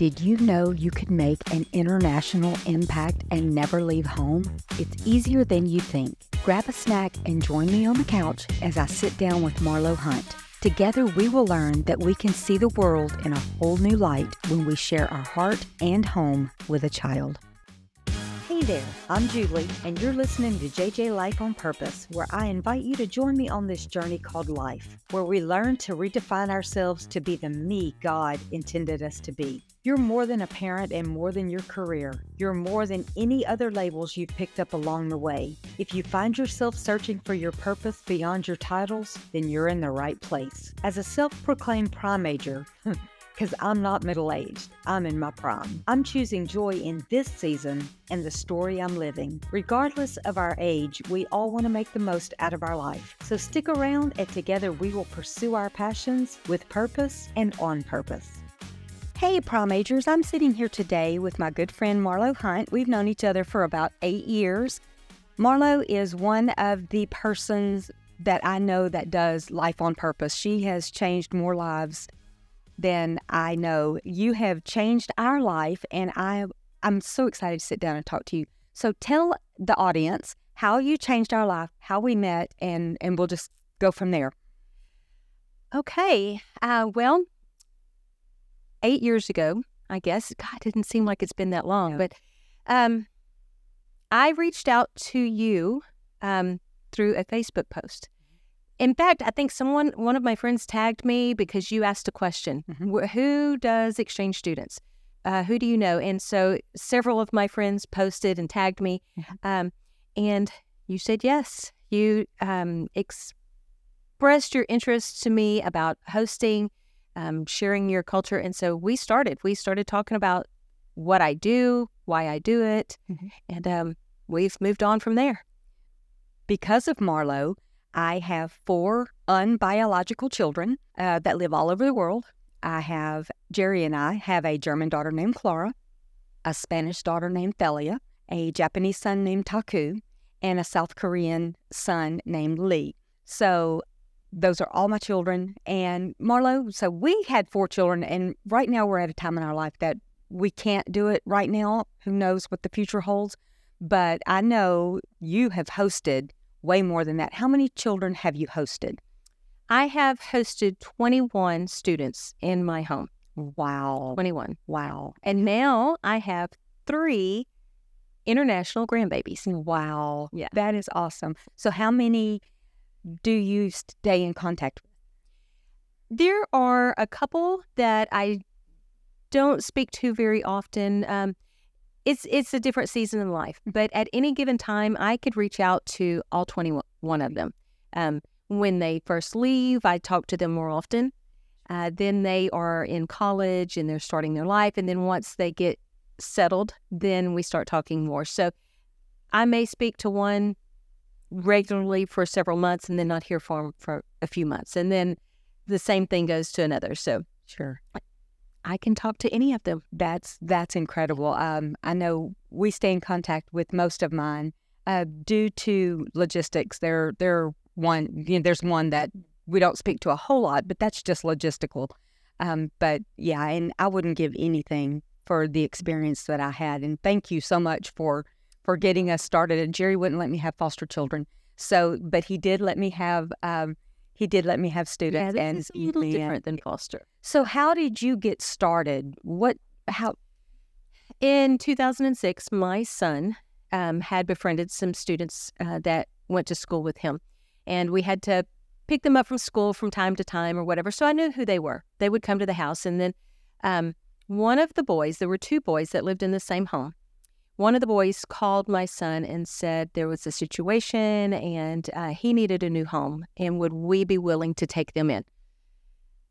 Did you know you could make an international impact and never leave home? It's easier than you think. Grab a snack and join me on the couch as I sit down with Marlo Hunt. Together, we will learn that we can see the world in a whole new light when we share our heart and home with a child. Hey there, I'm Julie, and you're listening to JJ Life on Purpose, where I invite you to join me on this journey called life, where we learn to redefine ourselves to be the me God intended us to be. You're more than a parent and more than your career. You're more than any other labels you've picked up along the way. If you find yourself searching for your purpose beyond your titles, then you're in the right place. As a self proclaimed prime major, because I'm not middle aged. I'm in my prime. I'm choosing joy in this season and the story I'm living. Regardless of our age, we all want to make the most out of our life. So stick around and together we will pursue our passions with purpose and on purpose. Hey, prom majors, I'm sitting here today with my good friend Marlo Hunt. We've known each other for about eight years. Marlo is one of the persons that I know that does life on purpose. She has changed more lives than I know. You have changed our life, and I, I'm so excited to sit down and talk to you. So tell the audience how you changed our life, how we met, and, and we'll just go from there. Okay. Uh, well, eight years ago, I guess. God, it didn't seem like it's been that long, but um, I reached out to you um, through a Facebook post. In fact, I think someone, one of my friends tagged me because you asked a question mm-hmm. Who does exchange students? Uh, who do you know? And so several of my friends posted and tagged me. Mm-hmm. Um, and you said yes. You um, expressed your interest to me about hosting um, sharing your culture. And so we started. We started talking about what I do, why I do it, mm-hmm. and um, we've moved on from there. Because of Marlo, I have four unbiological children uh, that live all over the world. I have Jerry and I have a German daughter named Clara, a Spanish daughter named Delia, a Japanese son named Taku, and a South Korean son named Lee. So those are all my children. And Marlo, so we had four children, and right now we're at a time in our life that we can't do it right now. Who knows what the future holds? But I know you have hosted way more than that. How many children have you hosted? I have hosted 21 students in my home. Wow. 21. Wow. And now I have three international grandbabies. Wow. Yeah. That is awesome. So, how many do you stay in contact with? There are a couple that I don't speak to very often. Um, it's it's a different season in life, but at any given time, I could reach out to all twenty one of them. Um, when they first leave, I talk to them more often. Uh, then they are in college and they're starting their life, and then once they get settled, then we start talking more. So I may speak to one regularly for several months and then not hear from for a few months. And then the same thing goes to another. So sure. I can talk to any of them. That's that's incredible. Um, I know we stay in contact with most of mine uh, due to logistics. There, there one. You know, there's one that we don't speak to a whole lot, but that's just logistical. Um, but yeah, and I wouldn't give anything for the experience that I had. And thank you so much for for getting us started. And Jerry wouldn't let me have foster children, so but he did let me have. Um, he did let me have students. Yeah, this and is a little different than foster. So, how did you get started? What? How? In 2006, my son um, had befriended some students uh, that went to school with him, and we had to pick them up from school from time to time or whatever. So I knew who they were. They would come to the house, and then um, one of the boys, there were two boys that lived in the same home, one of the boys called my son and said there was a situation and uh, he needed a new home and would we be willing to take them in?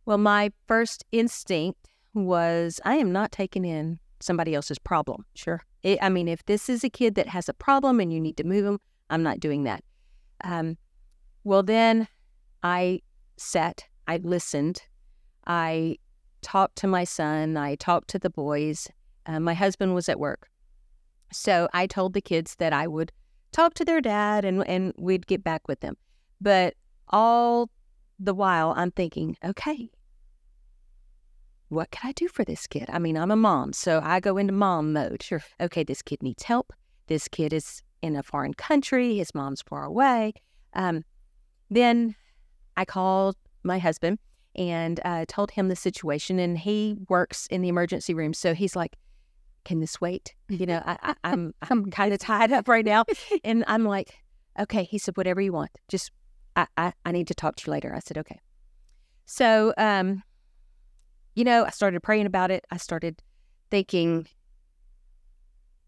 Well, my first instinct was I am not taking in somebody else's problem. Sure. It, I mean, if this is a kid that has a problem and you need to move them, I'm not doing that. Um, well, then I sat, I listened, I talked to my son, I talked to the boys. Uh, my husband was at work. So I told the kids that I would talk to their dad and, and we'd get back with them. But all the while, I'm thinking, okay, what can I do for this kid? I mean, I'm a mom, so I go into mom mode. Sure. Okay, this kid needs help. This kid is in a foreign country. His mom's far away. Um, then I called my husband and uh, told him the situation, and he works in the emergency room. So he's like, "Can this wait?" You know, I, I, I'm I'm kind of tied up right now, and I'm like, "Okay." He said, "Whatever you want. Just I, I I need to talk to you later." I said, "Okay." So, um, you know, I started praying about it. I started thinking,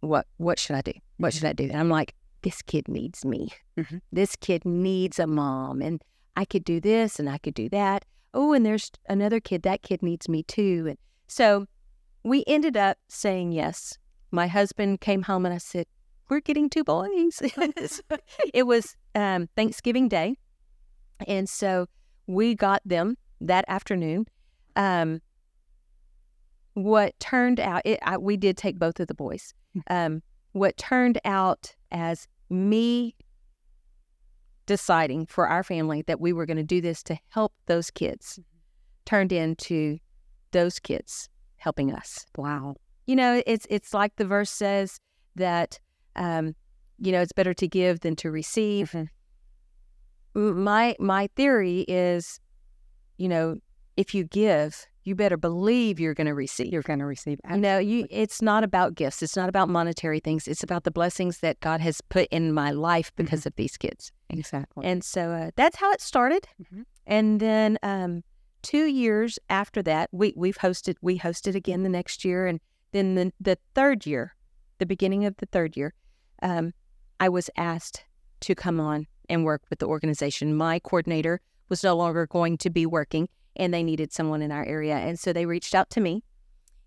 what what should I do? What should I do? And I'm like, this kid needs me. Mhm. This kid needs a mom, and I could do this and I could do that. Oh, and there's another kid. That kid needs me too. And so we ended up saying yes. My husband came home and I said, "We're getting two boys." it was um, Thanksgiving Day, and so we got them that afternoon. Um, what turned out, it, I, we did take both of the boys. Um, what turned out as me deciding for our family that we were going to do this to help those kids turned into those kids helping us. Wow. You know, it's it's like the verse says that um, you know, it's better to give than to receive. Mhm. My my theory is, you know, if you give, you better believe you're going to receive. You're going to receive. You know, you it's not about gifts. It's not about monetary things. It's about the blessings that God has put in my life because of these kids. Exactly. And so uh, that's how it started. Mhm. And then um, two years after that, we we've hosted we hosted again the next year, and then the the third year, the beginning of the third year, um, I was asked to come on and work with the organization. My coordinator was no longer going to be working, and they needed someone in our area, and so they reached out to me,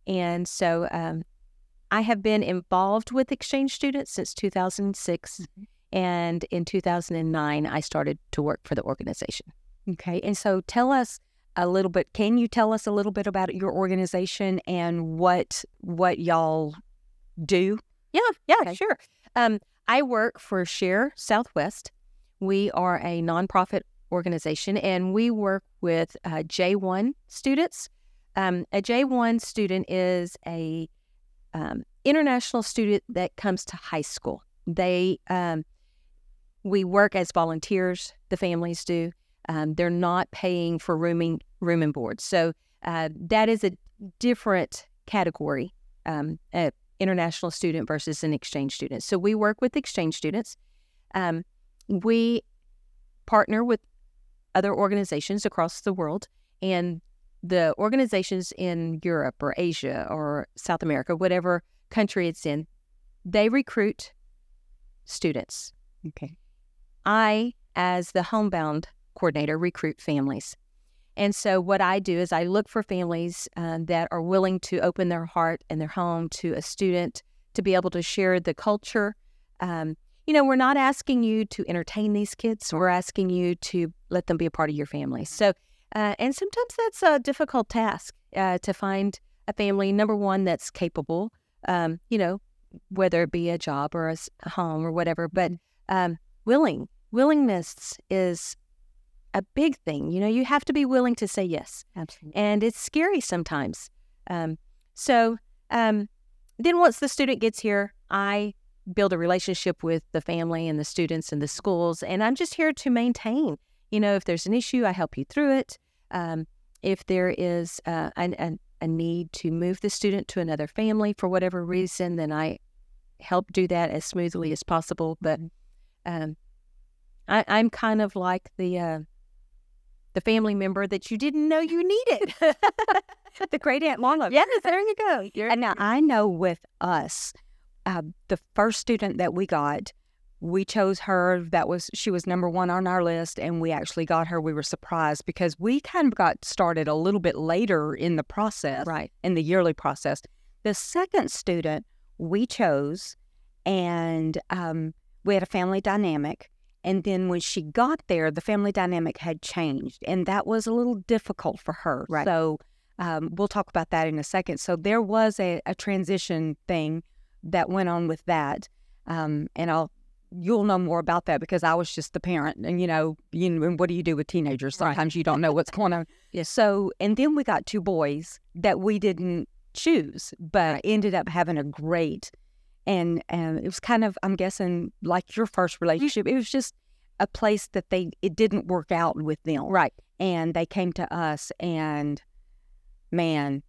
and so um, I have been involved with exchange students since 2006. And in 2009, I started to work for the organization. Okay. And so tell us a little bit. Can you tell us a little bit about your organization and what what y'all do? Yeah, yeah, Okay. sure. Um, I work for Share Southwest. We are a nonprofit organization, and we work with uh, J1 students. Um, a J1 student is a um, international student that comes to high school. They um, we work as volunteers. The families do. Um, they're not paying for rooming room and board, so uh, that is a different category. Um, international student versus an exchange student. So we work with exchange students. Um, we partner with other organizations across the world, and the organizations in Europe or Asia or South America, whatever country it's in, they recruit students. Okay. I, as the homebound coordinator, recruit families. And so, what I do is I look for families uh, that are willing to open their heart and their home to a student to be able to share the culture. Um, you know, we're not asking you to entertain these kids, we're asking you to let them be a part of your family. So, uh, and sometimes that's a difficult task uh, to find a family, number one, that's capable, um, you know, whether it be a job or a home or whatever, but um, willing. Willingness is a big thing. You know, you have to be willing to say yes, Absolutely. and it's scary sometimes. Um, so um, then, once the student gets here, I build a relationship with the family and the students and the schools, and I'm just here to maintain. You know, if there's an issue, I help you through it. Um, if there is uh, an, an, a need to move the student to another family for whatever reason, then I help do that as smoothly as possible. But um, I, I'm kind of like the uh, the family member that you didn't know you needed. the great Aunt Marla. yes, there you go. You're, And now I know with us, uh, the first student that we got, we chose her. That was she was number one on our list, and we actually got her. We were surprised because we kind of got started a little bit later in the process, right. in the yearly process. The second student we chose, and um, we had a family dynamic. And then when she got there, the family dynamic had changed, and that was a little difficult for her. Right. So um, we'll talk about that in a second. So there was a, a transition thing that went on with that, um, and I'll you'll know more about that because I was just the parent, and you know, you know, and what do you do with teenagers? Sometimes right. you don't know what's going on. yes. So, and then we got two boys that we didn't choose, but ended up having a great, and and it was kind of, I'm guessing, like your first relationship. It was just a place that they it didn't work out with them, right? And they came to us, and man,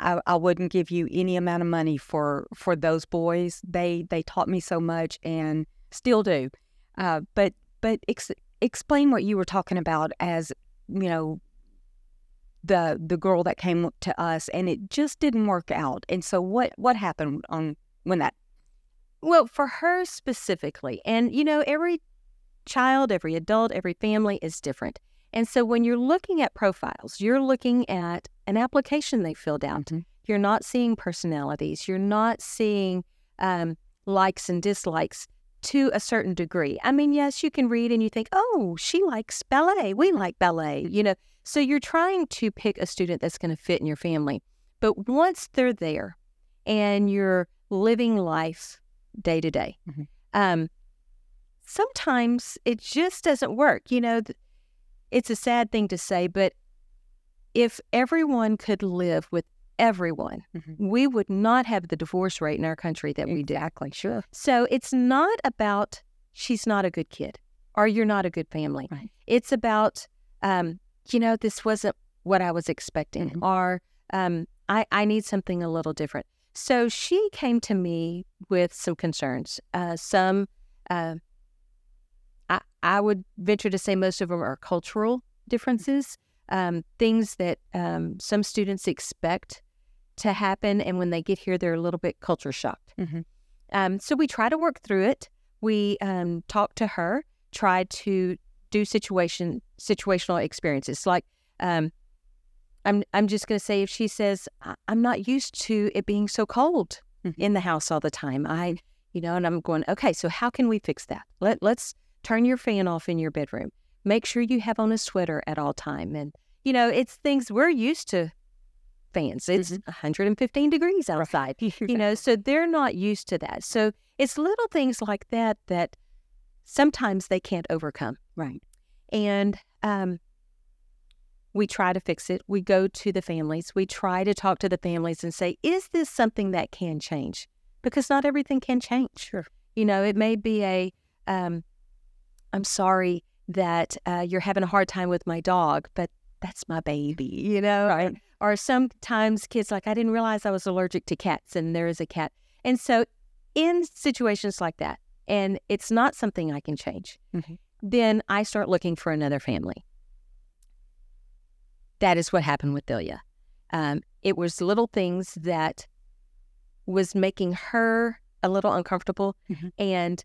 I, I wouldn't give you any amount of money for for those boys. They they taught me so much and still do. Uh, but but ex- explain what you were talking about as you know the the girl that came to us and it just didn't work out. And so what what happened on when that? Well, for her specifically, and you know every child, every adult, every family is different. And so when you're looking at profiles, you're looking at an application they filled out. Mm-hmm. You're not seeing personalities. You're not seeing um, likes and dislikes to a certain degree. I mean, yes, you can read and you think, oh, she likes ballet. We like ballet, you know. So you're trying to pick a student that's going to fit in your family. But once they're there and you're living life day to day, mm-hmm. um, sometimes it just doesn't work. You know, it's a sad thing to say, but if everyone could live with everyone, mm-hmm. we would not have the divorce rate in our country that we do. Exactly, sure. So it's not about she's not a good kid or you're not a good family. Right. It's about, um, you know, this wasn't what I was expecting mm-hmm. or um, I, I need something a little different. So she came to me with some concerns, uh, some uh, I would venture to say most of them are cultural differences, um, things that um, some students expect to happen. And when they get here, they're a little bit culture shocked. Mm-hmm. Um, so we try to work through it. We um, talk to her, try to do situation situational experiences. Like, um, I'm I'm just going to say if she says I'm not used to it being so cold mm-hmm. in the house all the time, I you know, and I'm going okay. So how can we fix that? Let let's turn your fan off in your bedroom. Make sure you have on a sweater at all time. And, you know, it's things we're used to fans. It's mm-hmm. 115 degrees outside, you know, so they're not used to that. So it's little things like that that sometimes they can't overcome. Right. And um, we try to fix it. We go to the families. We try to talk to the families and say, is this something that can change? Because not everything can change. Sure. You know, it may be a, um, I'm sorry that uh, you're having a hard time with my dog, but that's my baby, you know? Right. Or sometimes kids like, I didn't realize I was allergic to cats and there is a cat. And so in situations like that, and it's not something I can change, mm-hmm. then I start looking for another family. That is what happened with Delia. Um, it was little things that was making her a little uncomfortable. Mm-hmm. And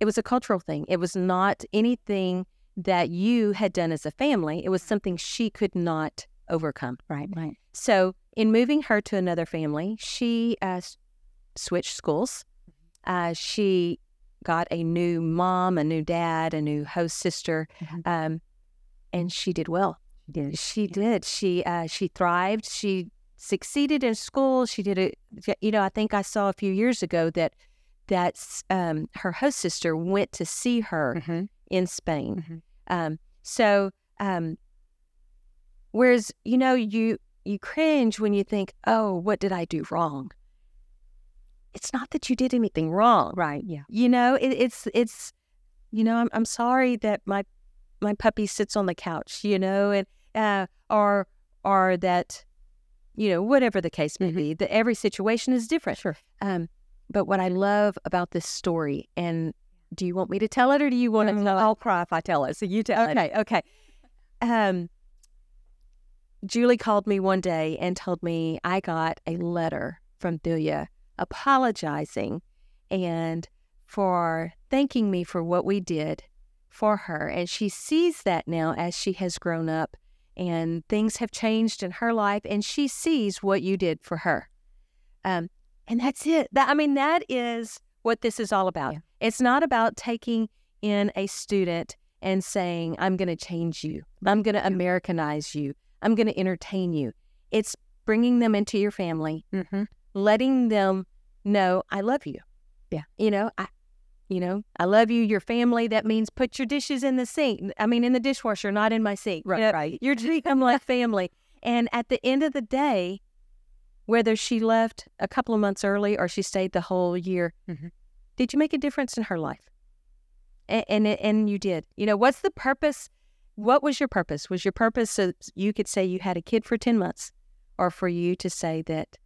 it was a cultural thing. It was not anything that you had done as a family. It was something she could not overcome. Right, right. So, in moving her to another family, she uh, switched schools. Uh, she got a new mom, a new dad, a new host sister, mm-hmm. um, and she did well. She did. She did. She uh, she thrived. She succeeded in school. She did it. You know, I think I saw a few years ago that that um, her host sister went to see her mm-hmm. in Spain. Mm-hmm. Um, so, um, whereas you know you you cringe when you think, "Oh, what did I do wrong?" It's not that you did anything wrong, right? Yeah. You know, it, it's it's you know, I'm I'm sorry that my my puppy sits on the couch, you know, and uh, or or that you know whatever the case may mm-hmm. be. That every situation is different. Sure. Um, but what I love about this story, and do you want me to tell it or do you want to tell I'll cry if I tell it. So you tell okay, it. Okay. Um, Julie called me one day and told me I got a letter from Delia apologizing and for thanking me for what we did for her. And she sees that now as she has grown up and things have changed in her life and she sees what you did for her. Um, and that's it. That I mean, that is what this is all about. Yeah. It's not about taking in a student and saying, I'm going to change you. I'm going to Americanize you. I'm going to entertain you. It's bringing them into your family, mm-hmm. letting them know, I love you. Yeah. You know, I, you know, I love you, your family. That means put your dishes in the sink. I mean, in the dishwasher, not in my sink. Right, You know, right. You're become like family. And at the end of the day, whether she left a couple of months early or she stayed the whole year, Mhm. did you make a difference in her life? And, and and you did. You know, what's the purpose? What was your purpose? Was your purpose so you could say you had a kid for ten months, or for you to say that,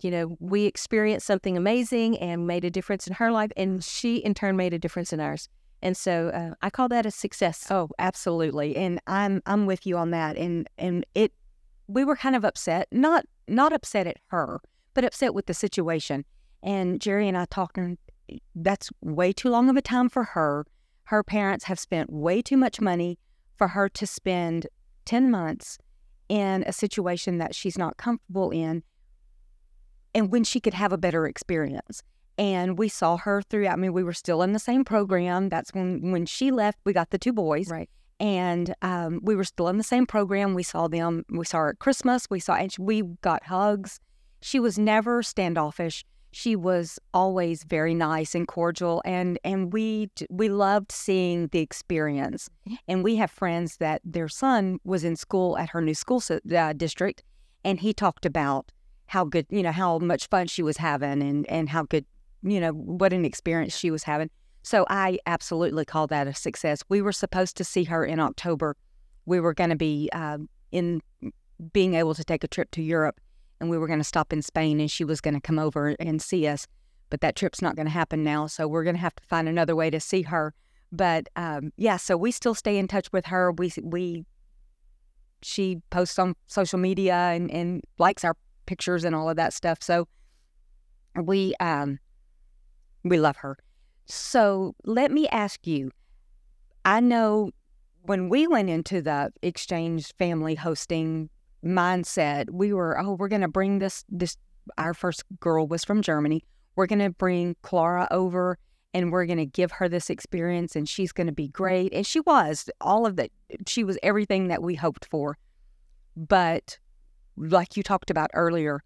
you know, we experienced something amazing and made a difference in her life, and she in turn made a difference in ours. And so uh, I call that a success. Oh, absolutely. And I'm I'm with you on that. And and it we were kind of upset, not not upset at her, but upset with the situation. And Jerry and I talked and that's way too long of a time for her. Her parents have spent way too much money for her to spend 10 months in a situation that she's not comfortable in and when she could have a better experience. And we saw her throughout. I mean, we were still in the same program. That's when when she left, we got the two boys Right. and um, we were still in the same program. We saw them. We saw her at Christmas. We saw, and we got hugs. She was never standoffish. She was always very nice and cordial, and and we we loved seeing the experience. And we have friends that their son was in school at her new school uh, district, and he talked about how good, you know, how much fun she was having, and and how good, you know, what an experience she was having. So I absolutely call that a success. We were supposed to see her in October. We were going to be um, in being able to take a trip to Europe, and we were going to stop in Spain, and she was going to come over and see us. But that trip's not going to happen now, so we're going to have to find another way to see her. But um, yeah, so we still stay in touch with her. We we she posts on social media and, and likes our pictures and all of that stuff. So we um we love her. So let me ask you. I know when we went into the exchange family hosting mindset, we were, oh, we're going to bring this, this, our first girl was from Germany. We're going to bring Clara over and we're going to give her this experience and she's going to be great. And she was all of that. She was everything that we hoped for. But like you talked about earlier,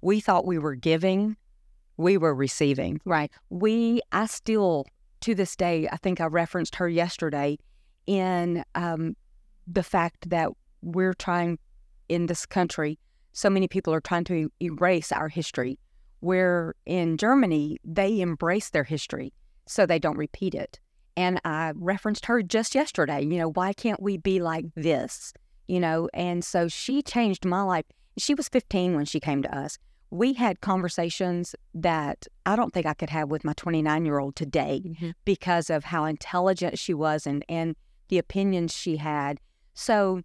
we thought we were giving, we were receiving. Right. we i still to this day i think i referenced her yesterday in um, the fact that we're trying in this country so many people are trying to erase our history where in germany they embrace their history so they don't repeat it. And i referenced her just yesterday you know why can't we be like this you know and so she changed my life she was 15 when she came to us we had conversations that I don't think I could have with my 29 year old today Mhm. because of how intelligent she was and, and the opinions she had. So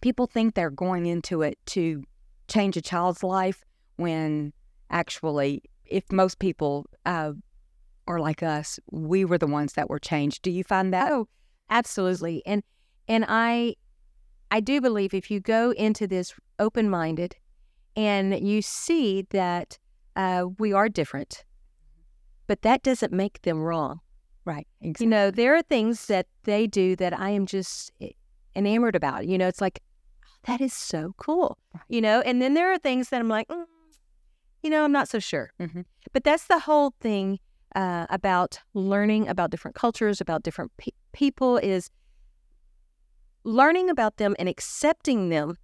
people think they're going into it to change a child's life when actually, if most people uh, are like us, we were the ones that were changed. Do you find that? Oh, absolutely. And and I I do believe if you go into this open minded and you see that uh, we are different, but that doesn't make them wrong. Right. You know, there are things that they do that I am just e- enamored about. You know, it's like "Oh, that is so cool. Right. You know, and then there are things that I'm like, mm, you know, I'm not so sure. Mhm. But that's the whole thing uh, about learning about different cultures, about different pe- people is learning about them and accepting them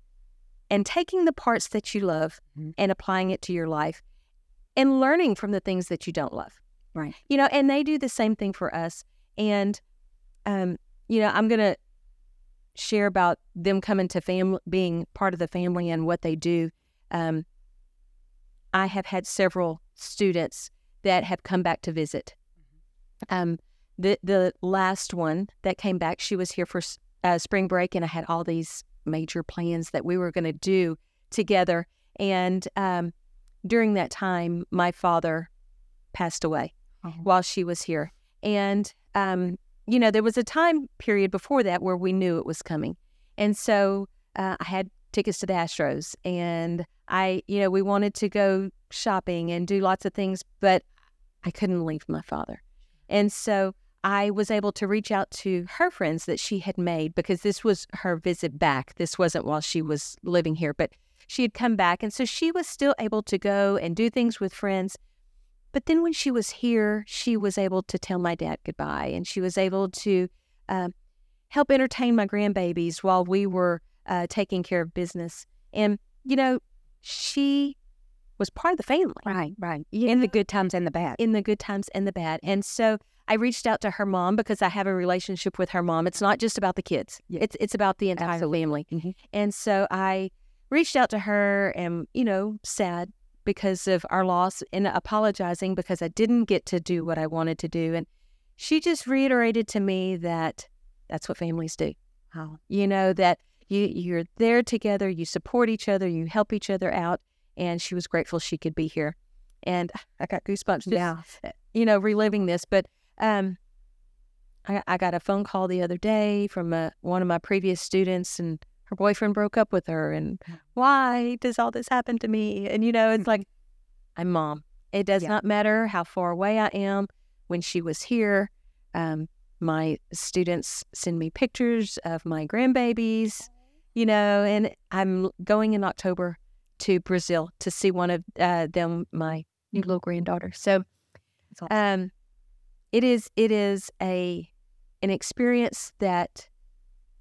and taking the parts that you love Mhm. and applying it to your life and learning from the things that you don't love. Right. You know, and they do the same thing for us. And, um, you know, I'm going to share about them coming to family, being part of the family and what they do. Um, I have had several students that have come back to visit. Um, the the last one that came back, she was here for uh, spring break, and I had all these major plans that we were going to do together. And um, during that time, my father passed away Oh. while she was here, and um, you know there was a time period before that where we knew it was coming, and so uh, I had tickets to the Astros, and I, you know, we wanted to go shopping and do lots of things, but I couldn't leave my father. And so I was able to reach out to her friends that she had made because this was her visit back. This wasn't while she was living here, but she had come back. And so she was still able to go and do things with friends. but then when she was here, she was able to tell my dad goodbye, and she was able to uh, help entertain my grandbabies while we were uh, taking care of business. And you know, she was part of the family. Right, right. You In the good times and the bad. in the good times and the bad. And so I reached out to her mom because I have a relationship with her mom. It's not just about the kids. Yeah. It's it's about the entire Absolutely. family. Mhm. And so I reached out to her and, you know, sad because of our loss and apologizing because I didn't get to do what I wanted to do. And she just reiterated to me that that's what families do. Oh, You know, that you you're there together, you support each other, you help each other out. And she was grateful she could be here. And I got goosebumps just yeah. you know, reliving this, but um, I, I got a phone call the other day from a, one of my previous students, and her boyfriend broke up with her. And why does all this happen to me? And you know, it's like I'm mom. It does Yeah. not matter how far away I am. When she was here, um, my students send me pictures of my grandbabies. You know, and I'm going in October to Brazil to see one of uh, them, my new little granddaughter. So awesome. um, it is it is a an experience that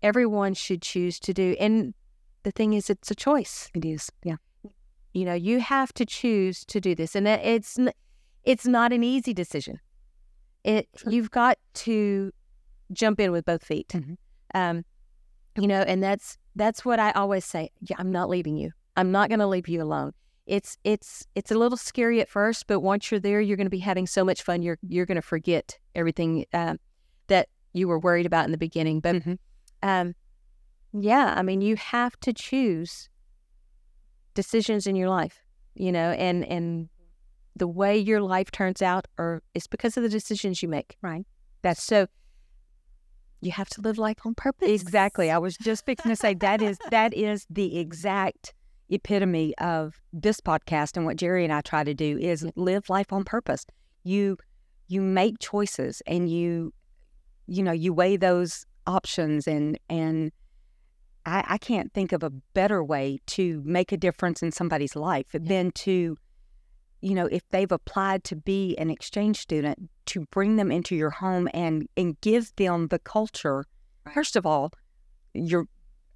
everyone should choose to do, and the thing is, it's a choice. It is. Yeah. You know, you have to choose to do this, and it's it's not an easy decision. It you've got to jump in with both feet. Mhm. Um, you know, and that's that's what I always say. Yeah, I'm not leaving you. I'm not going to leave you alone. It's it's it's a little scary at first, but once you're there, you're going to be having so much fun. You're you're going to forget everything um, that you were worried about in the beginning. But Mhm. um, yeah, I mean, you have to choose decisions in your life, you know, and and the way your life turns out, or it's because of the decisions you make. Right. That's so. You have to live life on purpose. Exactly. I was just fixing to say that is that is the exact epitome of this podcast and what Jerry and I try to do is live life on purpose. You you make choices and you you know you weigh those options and and I, I can't think of a better way to make a difference in somebody's life than to you know if they've applied to be an exchange student to bring them into your home and and give them the culture Right. first of all you're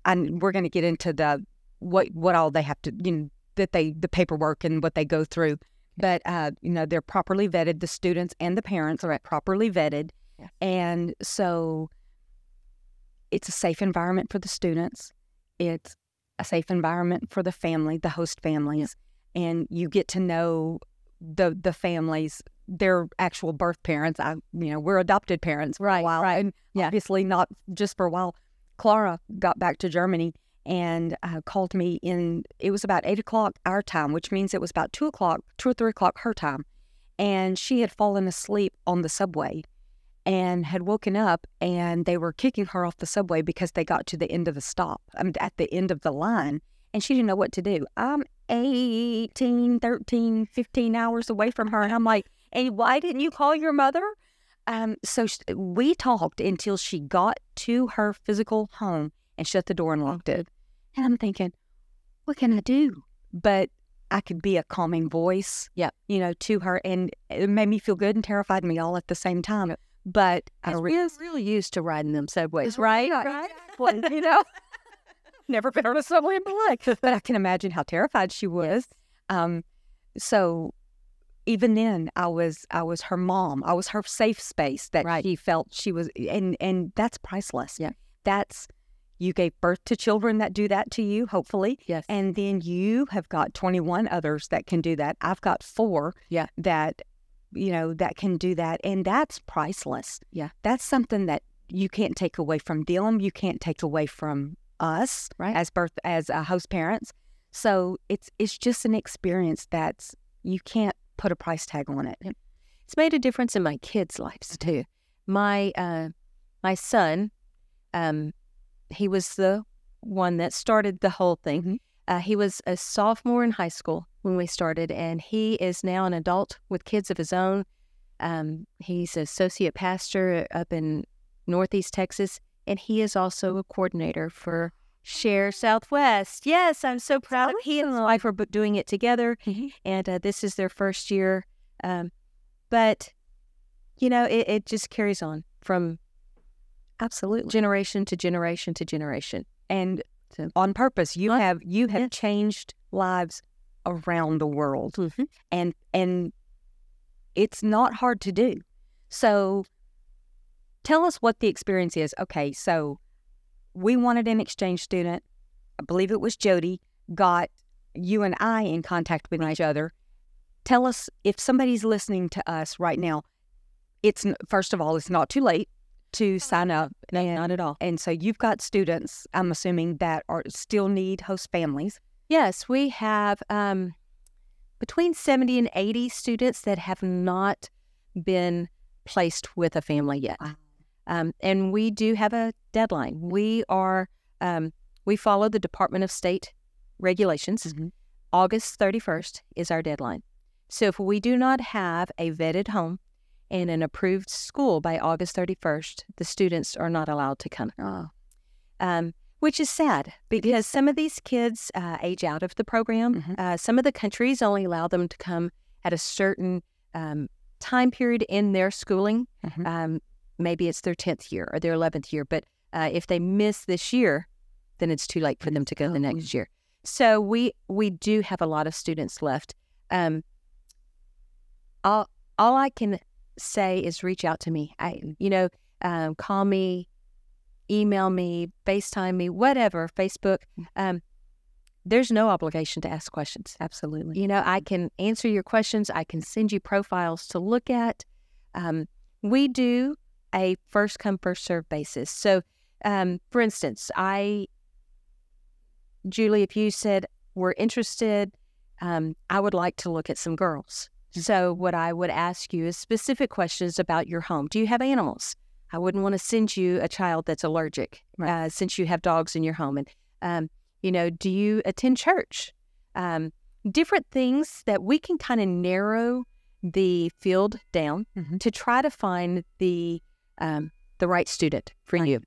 and we're going to get into the what what all they have to you know that they the paperwork and what they go through. But uh you know they're properly vetted the students and the parents are properly vetted. Yes. and so it's a safe environment for the students. It's a safe environment for the family the host families. And you get to know the the families their actual birth parents. I you know we're adopted parents for a Right, while. right. and Yeah. obviously not just for a while. Clara got back to germany and uh, called me in it was about eight o'clock our time which means it was about two o'clock two or three o'clock her time and she had fallen asleep on the subway and had woken up and they were kicking her off the subway because they got to the end of the stop I mean, at the end of the line and she didn't know what to do. I'm 18 13 15 hours away from her and i'm like hey why didn't you call your mother? Um, so sh- we talked until she got to her physical home and shut the door and locked it. And i'm thinking what can i do? But i could be a calming voice Yep. you know to her and it made me feel good and terrified me all at the same time. But I We're re- real, real used to riding them subways, right? yeah, right? exactly, you know? Never been on a subway in my life. But i can imagine how terrified she was. Um, so even then i was i was her mom. I was her safe space that Right. she felt she was and and that's priceless. Yeah. that's you gave birth to children that do that to you hopefully Yes. and then you have got 21 others that can do that i've got four Yeah. that you know that can do that and that's priceless Yeah. that's something that you can't take away from them you can't take away from us Right. as birth as uh, host parents so it's it's just an experience that's you can't put a price tag on it it's made a difference in my kids' lives too. My uh, my son, um, he was the one that started the whole thing. Mhm. Uh, he was a sophomore in high school when we started, and he is now an adult with kids of his own. Um, he's associate pastor up in Northeast Texas, and he is also a coordinator for Share Southwest. Yes, I'm so proud. He and his wife are doing it together, Mhm. and uh, this is their first year um, but you know, it, it just carries on from Absolutely. generation to generation to generation. And So- on purpose, you have you have Yeah. changed lives around the world. Mhm. And and it's not hard to do. So tell us what the experience is. Okay, so we wanted an exchange student. I believe it was Jody got you and I in contact with each other. Tell us if somebody's listening to us right now. It's first of all, it's not too late to sign up. No, and, not at all. and so you've got students. I'm assuming that are still need host families. Yes, we have um, between 70 and 80 students that have not been placed with a family yet. Wow. Um, and we do have a deadline. We are, um, we follow the Department of State regulations. Mhm. August 31st is our deadline. So if we do not have a vetted home and an approved school by August 31st, the students are not allowed to come Oh, um, which is sad because some of these kids uh, age out of the program. Mhm. Uh, some of the countries only allow them to come at a certain um, time period in their schooling. Mhm. Um, maybe it's their 10th year or their 11th year, but uh, if they miss this year, then it's too late for them to go the next year. So we we do have a lot of students left. Um, all all I can say is reach out to me. I you know um, call me, email me, FaceTime me, whatever, Facebook. Um, there's no obligation to ask questions. absolutely. You know, I can answer your questions. I can send you profiles to look at. Um, we do a first come, first serve basis. So, um, for instance, I, Julie, if you said we're interested, um, I would like to look at some girls. So, what I would ask you is specific questions about your home. Do you have animals? I wouldn't want to send you a child that's allergic Right. uh, since you have dogs in your home. And, um, you know, do you attend church? Um, different things that we can kind of narrow the field down Mhm. to try to find the um, the right student for Right. you.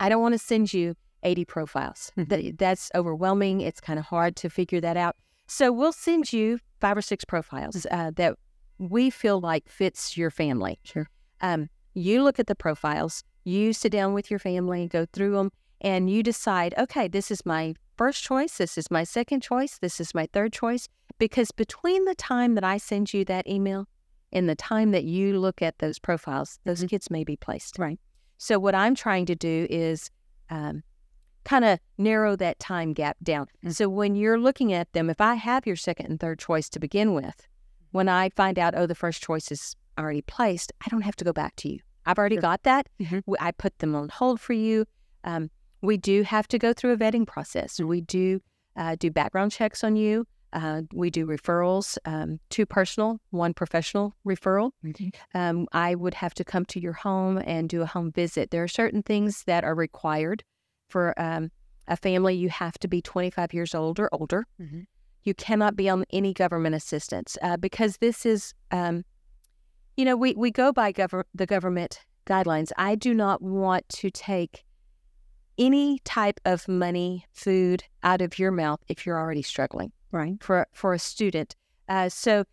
I don't want to send you 80 profiles. Mhm. That, that's overwhelming. It's kind of hard to figure that out. So we'll send you five or six profiles uh, that we feel like fits your family. Sure. Um, you look at the profiles, you sit down with your family, go through them, and you decide, okay, this is my first choice, this is my second choice, this is my third choice. Because between the time that I send you that email and the time that you look at those profiles, those Mhm. kids may be placed. Right. So what I'm trying to do is um, kind of narrow that time gap down. Mm. So when you're looking at them, if I have your second and third choice to begin with, when I find out, oh, the first choice is already placed, I don't have to go back to you. I've already Sure. got that. Mhm. W- I put them on hold for you. Um, we do have to go through a vetting process. We do uh, do background checks on you. Uh, we do referrals, um, two personal, one professional referral um, I would have to come to your home and do a home visit. There are certain things that are required for um, a family. You have to be 25 years old or older. Mhm. You cannot be on any government assistance uh, because this is, um, you know, we, we go by gover- the government guidelines. I do not want to take any type of money, food out of your mouth if you're already struggling Right. for for a student. Uh, so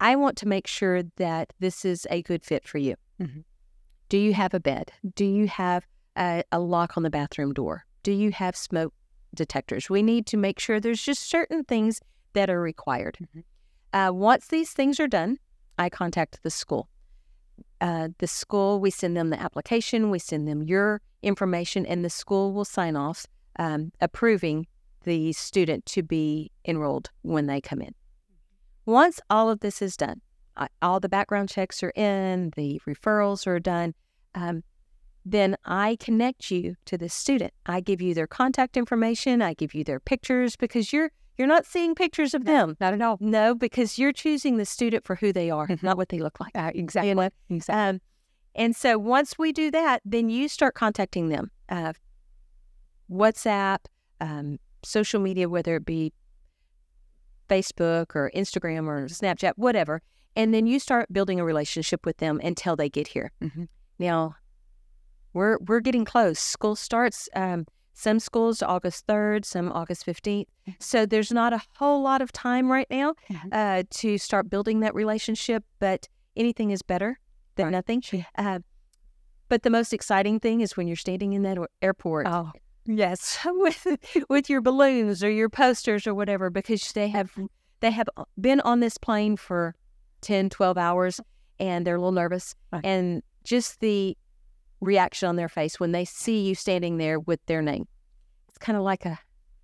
I want to make sure that this is a good fit for you. Mhm. Do you have a bed? Do you have a, a lock on the bathroom door? Do you have smoke detectors? We need to make sure there's just certain things that are required. Mhm. Uh, once these things are done, I contact the school. Uh, the school, we send them the application, we send them your information, and the school will sign off um, approving the student to be enrolled when they come in. Once all of this is done, all the background checks are in, the referrals are done, um, then I connect you to the student. I give you their contact information. I give you their pictures because you're you're not seeing pictures of them. Not at all. No, because you're choosing the student for who they are, Mhm. not what they look like. Uh, exactly. You know? Exactly. Um, and so once we do that, then you start contacting them. Uh, WhatsApp, um, social media, whether it be Facebook or Instagram or Snapchat, whatever. And then you start building a relationship with them until they get here. Mhm. Now, we're we're getting close. School starts. Um, some schools August third, some August fifteenth. So there's not a whole lot of time right now Mhm. uh, to start building that relationship. But anything is better than Right. nothing. Uh, but the most exciting thing is when you're standing in that airport Oh, yes. with with your balloons or your posters or whatever because they have they have been on this plane for 10 12 hours and they're a little nervous Right. and just the reaction on their face when they see you standing there with their name it's kind of like a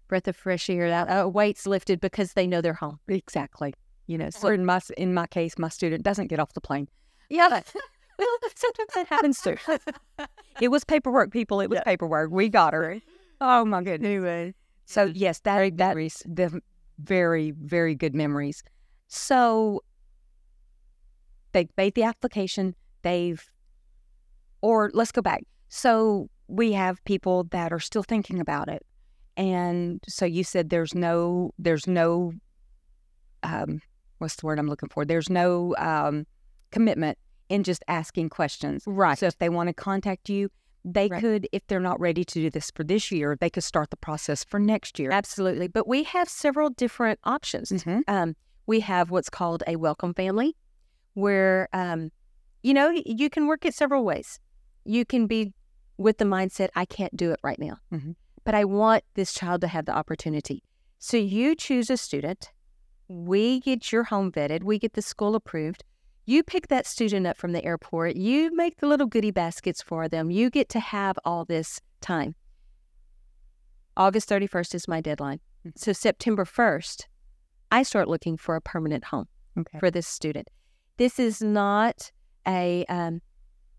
breath of fresh air that a weight's lifted because they know they're home Exactly. you know so Or in my in my case, my student doesn't get off the plane. yeah well sometimes that happens too It was paperwork, people. It was Yeah. paperwork. We got her. Oh my goodness. anyway So yes, that that the very very good memories. So they've made the application. They've, or let's go back. So we have people that are still thinking about it, and so you said there's no there's no um what's the word I'm looking for? There's no um commitment in just asking questions. right So if they want to contact you, they Right. could, if they're not ready to do this for this year, they could start the process for next year. absolutely but we have several different options Mhm. um, we have what's called a welcome family, where um, you know you can work it several ways. You can be with the mindset, I can't do it right now, Mhm. but I want this child to have the opportunity. So you choose a student. We get your home vetted. We get the school approved. You pick that student up from the airport. You make the little goodie baskets for them. You get to have all this time. August 31st is my deadline. Mhm. So September 1st, I start looking for a permanent home Okay. for this student. This is not a um,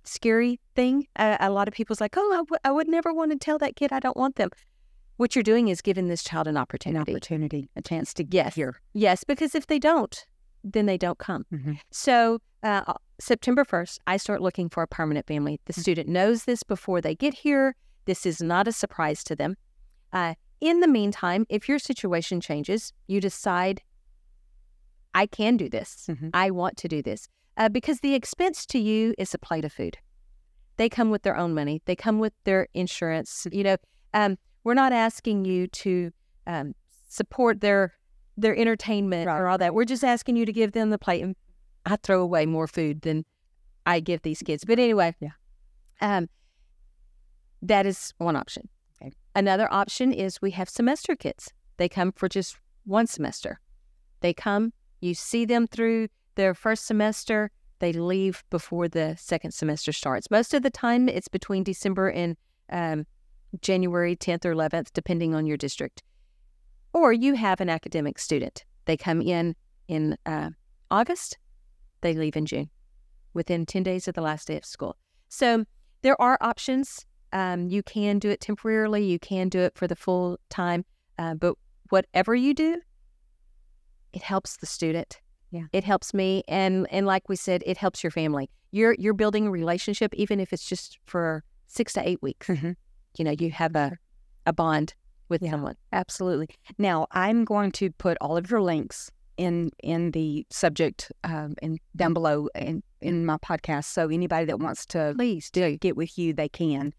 scary thing. A, a lot of people's like, oh, I, w- I would never want to tell that kid I don't want them. What you're doing is giving this child an An opportunity. opportunity, a chance to get Yes. here. Yes, because if they don't, then they don't come. Mhm. So uh, September 1st, I start looking for a permanent family. The Mm. student knows this before they get here. This is not a surprise to them. Uh, in the meantime, if your situation changes, you decide, I can do this. Mhm. I want to do this. Uh, because the expense to you is a plate of food. They come with their own money. They come with their insurance. You know, um, we're not asking you to um, support their their entertainment Right. or all that. We're just asking you to give them the plate. And I throw away more food than I give these kids. But anyway, Yeah. um, that is one option. Okay. Another option is we have semester kids. They come for just one semester. They come, you see them through their first semester, they leave before the second semester starts. Most of the time, it's between December and um, January 10th or 11th, depending on your district. Or you have an academic student. They come in in uh, August, they leave in June, within 10 days of the last day of school. So there are options. Um, you can do it temporarily, you can do it for the full time, uh, but whatever you do, it helps the student. Yeah. It helps me and and like we said, it helps your family. You're you're building a relationship even if it's just for 6 to 8 weeks. Mhm. You know, you have a a bond with Yeah. someone. Absolutely. Now I'm going to put all of your links in in the subject um, and down below in in my podcast. So anybody that wants to Please do. get with you, they can.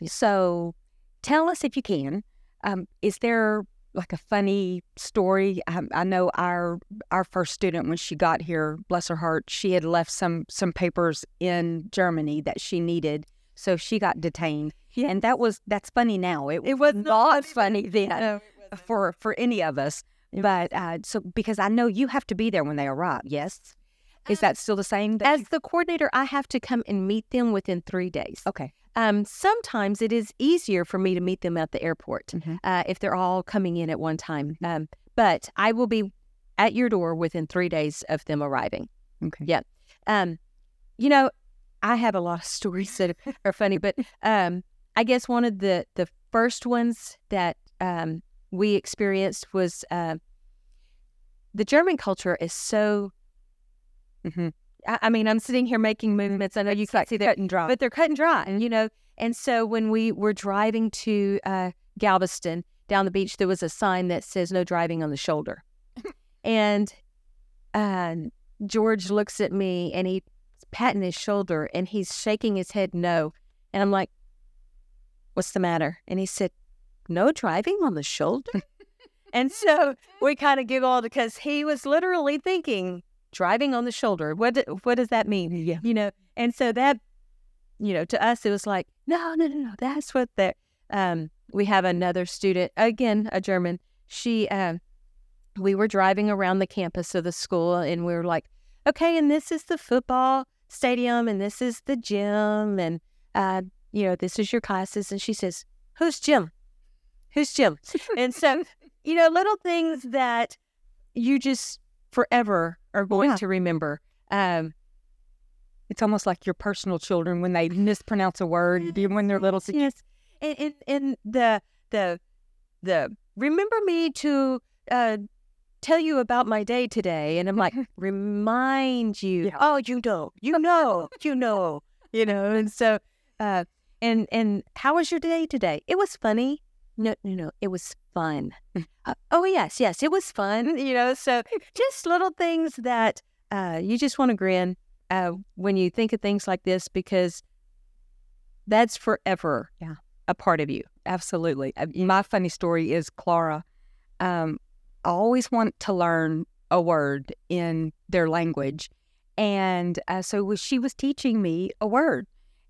Yeah. So tell us if you can. Um, is there like a funny story? I, I know our our first student when she got here, bless her heart, she had left some some papers in Germany that she needed, so she got detained. Yeah. And that was that's funny now. It, It was not funny then No, for for any of us. But uh, so because I know you have to be there when they arrive. Yes, is that still the same? As the coordinator, I have to come and meet them within 3 days. okay. Um, sometimes it is easier for me to meet them at the airport Mhm. uh, if they're all coming in at one time. Um, but I will be at your door within three days of them arriving. Okay. Yeah. Um, you know, I have a lot of stories that are funny, but um, I guess one of the the first ones that um, we experienced was uh, the German culture is so. hmm I, I mean, I'm sitting here making movements. I know you can't see that, cut and dry. but they're cut and dry, and you know. And so when we were driving to uh, Galveston down the beach, there was a sign that says "No driving on the shoulder," and uh, George looks at me and he's patting his shoulder and he's shaking his head no, and I'm like, "What's the matter?" And he said, "No driving on the shoulder." and so we kind of giggled because he was literally thinking, driving on the shoulder. What do- what does that mean? Yeah. You know, and so that, you know, to us it was like, no, no, no, no. That's what the um. We have another student again, a German. She um, we were driving around the campus of the school, and we were like, okay, and this is the football stadium, and this is the gym, and uh, you know, this is your classes. And she says, who's Jim? Who's Jim? and so, you know, little things that you just forever are going Yeah. to remember. Um, It's almost like your personal children when they mispronounce a word when they're little. yes, and, and and the the the remember me to uh, tell you about my day today, and I'm like remind you. Yeah. Oh, you know, you know, you know, you know, and so uh, and and how was your day today? It was funny. No, no, no, it was fun. Uh, oh yes, yes, it was fun. You know, so just little things that uh, you just want to grin uh, when you think of things like this because that's forever Yeah. a part of you. Absolutely. Uh, My funny story is Clara. Um, I always want to learn a word in their language. And uh, so she was teaching me a word,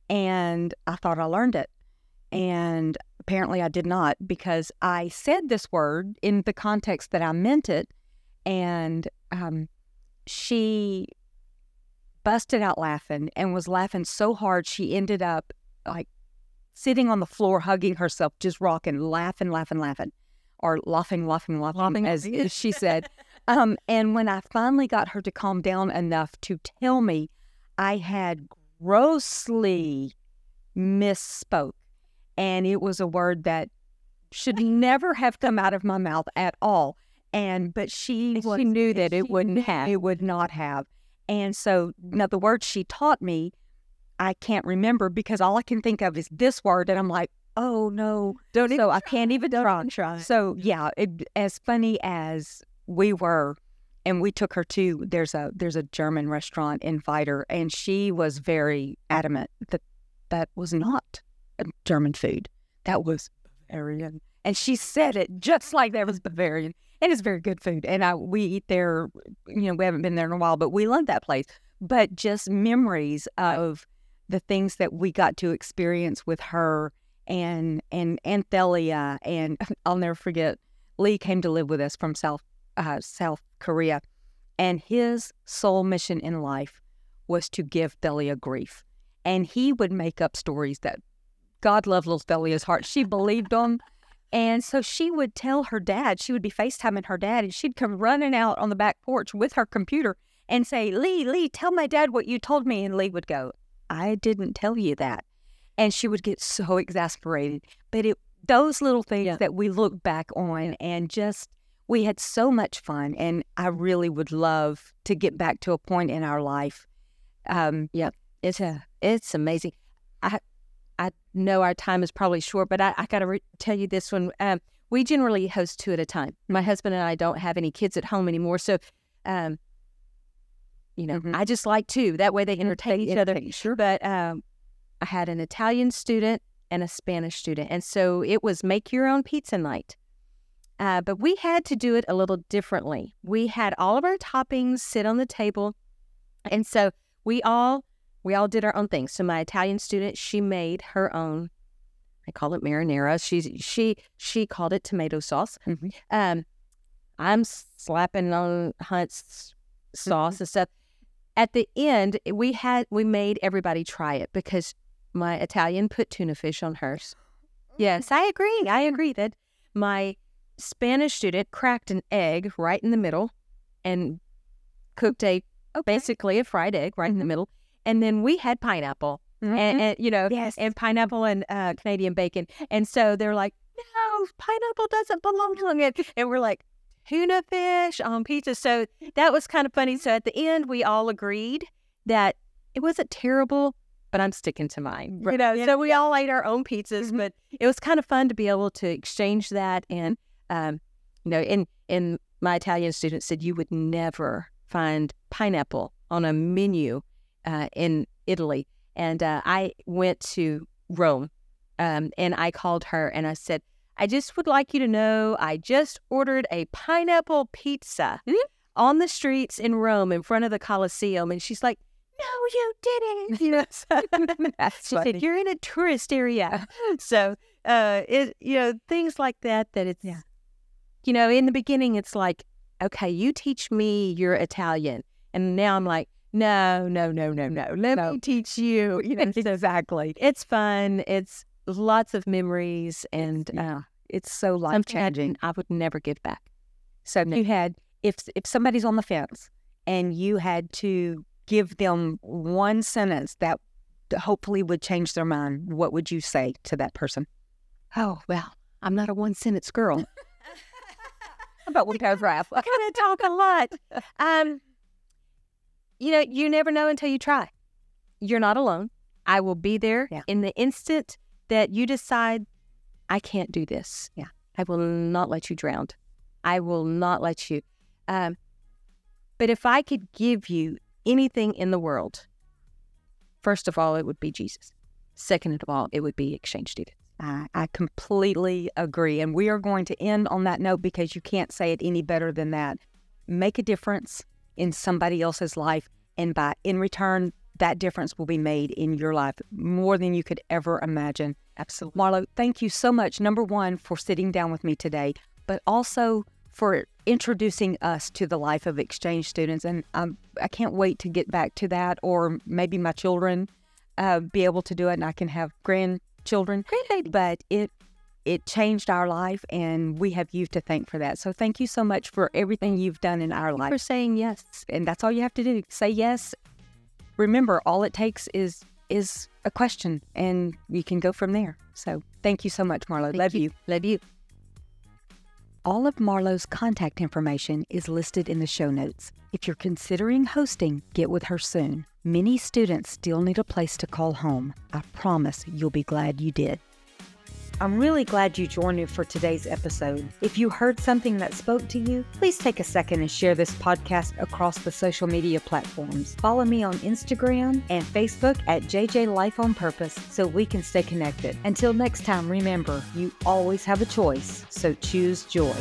and I thought I learned it. And apparently I did not because I said this word in the context that I meant it. And um, she busted out laughing and was laughing so hard she ended up like sitting on the floor, hugging herself, just rocking, laughing, laughing, laughing, or laughing, laughing, laughing, Laughing, as, she said. um, and when I finally got her to calm down enough to tell me I had grossly misspoke, and it was a word that should never have come out of my mouth at all. And but she was, she knew that she it wouldn't have. It would not have. And so now the word she taught me, I can't remember because all I can think of is this word, and I'm like, oh no, Don't so I can't even try. try. So yeah, it, as funny as we were, and we took her to there's a there's a German restaurant in Fighter, and she was very adamant that that was not German food. That was Bavarian, and she said it just like that was Bavarian, and it's very good food. And I we eat there. You know, we haven't been there in a while, but we love that place. But just memories of the things that we got to experience with her and and and and I'll never forget Lee came to live with us from South uh, South Korea, and his sole mission in life was to give Delia grief, and he would make up stories that God loved little Delia's heart. She believed him. And so she would tell her dad, she would be FaceTiming her dad, and she'd come running out on the back porch with her computer and say, Lee, Lee, tell my dad what you told me. And Lee would go, I didn't tell you that and she would get so exasperated. But it those little things Yeah. that we look back on and just we had so much fun, and I really would love to get back to a point in our life. Um, yeah. It's a, it's amazing. I I know our time is probably short, but I, I got to re- tell you this one. Um, we generally host two at a time. My husband and I don't have any kids at home anymore, so um, you know, Mhm. I just like two. That way they entertain each other. Sure. But um, I had an Italian student and a Spanish student, and so it was make your own pizza night. Uh, but we had to do it a little differently. We had all of our toppings sit on the table, and so we all we all did our own thing. So my Italian student, she made her own. I call it marinara. She's she she called it tomato sauce. Mhm. Um, I'm slapping on Hunt's sauce and stuff. At the end, we had we made everybody try it because my Italian put tuna fish on hers. Yes, I agree. I agree that my Spanish student cracked an egg right in the middle and cooked a basically a fried egg right in the middle. And then we had pineapple and, and you know Yes. and pineapple and uh, Canadian bacon. And so they're like, no, pineapple doesn't belong on it. And we're like, tuna fish on pizza. So that was kind of funny. So at the end, we all agreed that it wasn't terrible, but I'm sticking to mine. You know, Yeah. so we all ate our own pizzas, Mhm. but it was kind of fun to be able to exchange that. And, um, you know, and, and my Italian student said you would never find pineapple on a menu uh, in Italy. And uh, I went to Rome um, and I called her and I said, I just would like you to know I just ordered a pineapple pizza. Mhm. on the streets in Rome in front of the Colosseum. And she's like, no, you didn't. You know, so, she funny. said, you're in a tourist area. so, uh, it, you know, things like that, that it's, Yeah. you know, in the beginning, it's like, okay, you teach me your Italian. And now I'm like, no, no, no, no, no. Let No. me teach you. You know, exactly. it's fun. It's lots of memories and uh, It's so life changing. I would never give back. So if you had, if if somebody's on the fence and you had to give them one sentence that hopefully would change their mind, what would you say to that person? Oh, well, I'm not a one sentence girl. About one paragraph? I kind of talk a lot. Um, you know, you never know until you try. You're not alone. I will be there Yeah. in the instant that you decide, I can't do this. Yeah. I will not let you drown. I will not let you. Um, but if I could give you anything in the world, first of all, it would be Jesus. Second of all, it would be exchange students. I, I completely agree. And we are going to end on that note because you can't say it any better than that. Make a difference in somebody else's life. And by in return, that difference will be made in your life more than you could ever imagine. Absolutely. Marlo, thank you so much, number one, for sitting down with me today, but also for introducing us to the life of exchange students. And um, I can't wait to get back to that, or maybe my children uh, be able to do it and I can have grandchildren. But it it changed our life, and we have you to thank for that. So thank you so much for everything you've done in our life. For saying yes. And that's all you have to do. Say yes. Remember, all it takes is is a question, and you can go from there. So thank you so much, Marlo. Thank Love you. Love you. All of Marlo's contact information is listed in the show notes. If you're considering hosting, get with her soon. Many students still need a place to call home. I promise you'll be glad you did. I'm really glad you joined me for today's episode. If you heard something that spoke to you, please take a second and share this podcast across the social media platforms. Follow me on Instagram and Facebook at JJ Life on Purpose so we can stay connected. Until next time, remember, you always have a choice, so choose joy.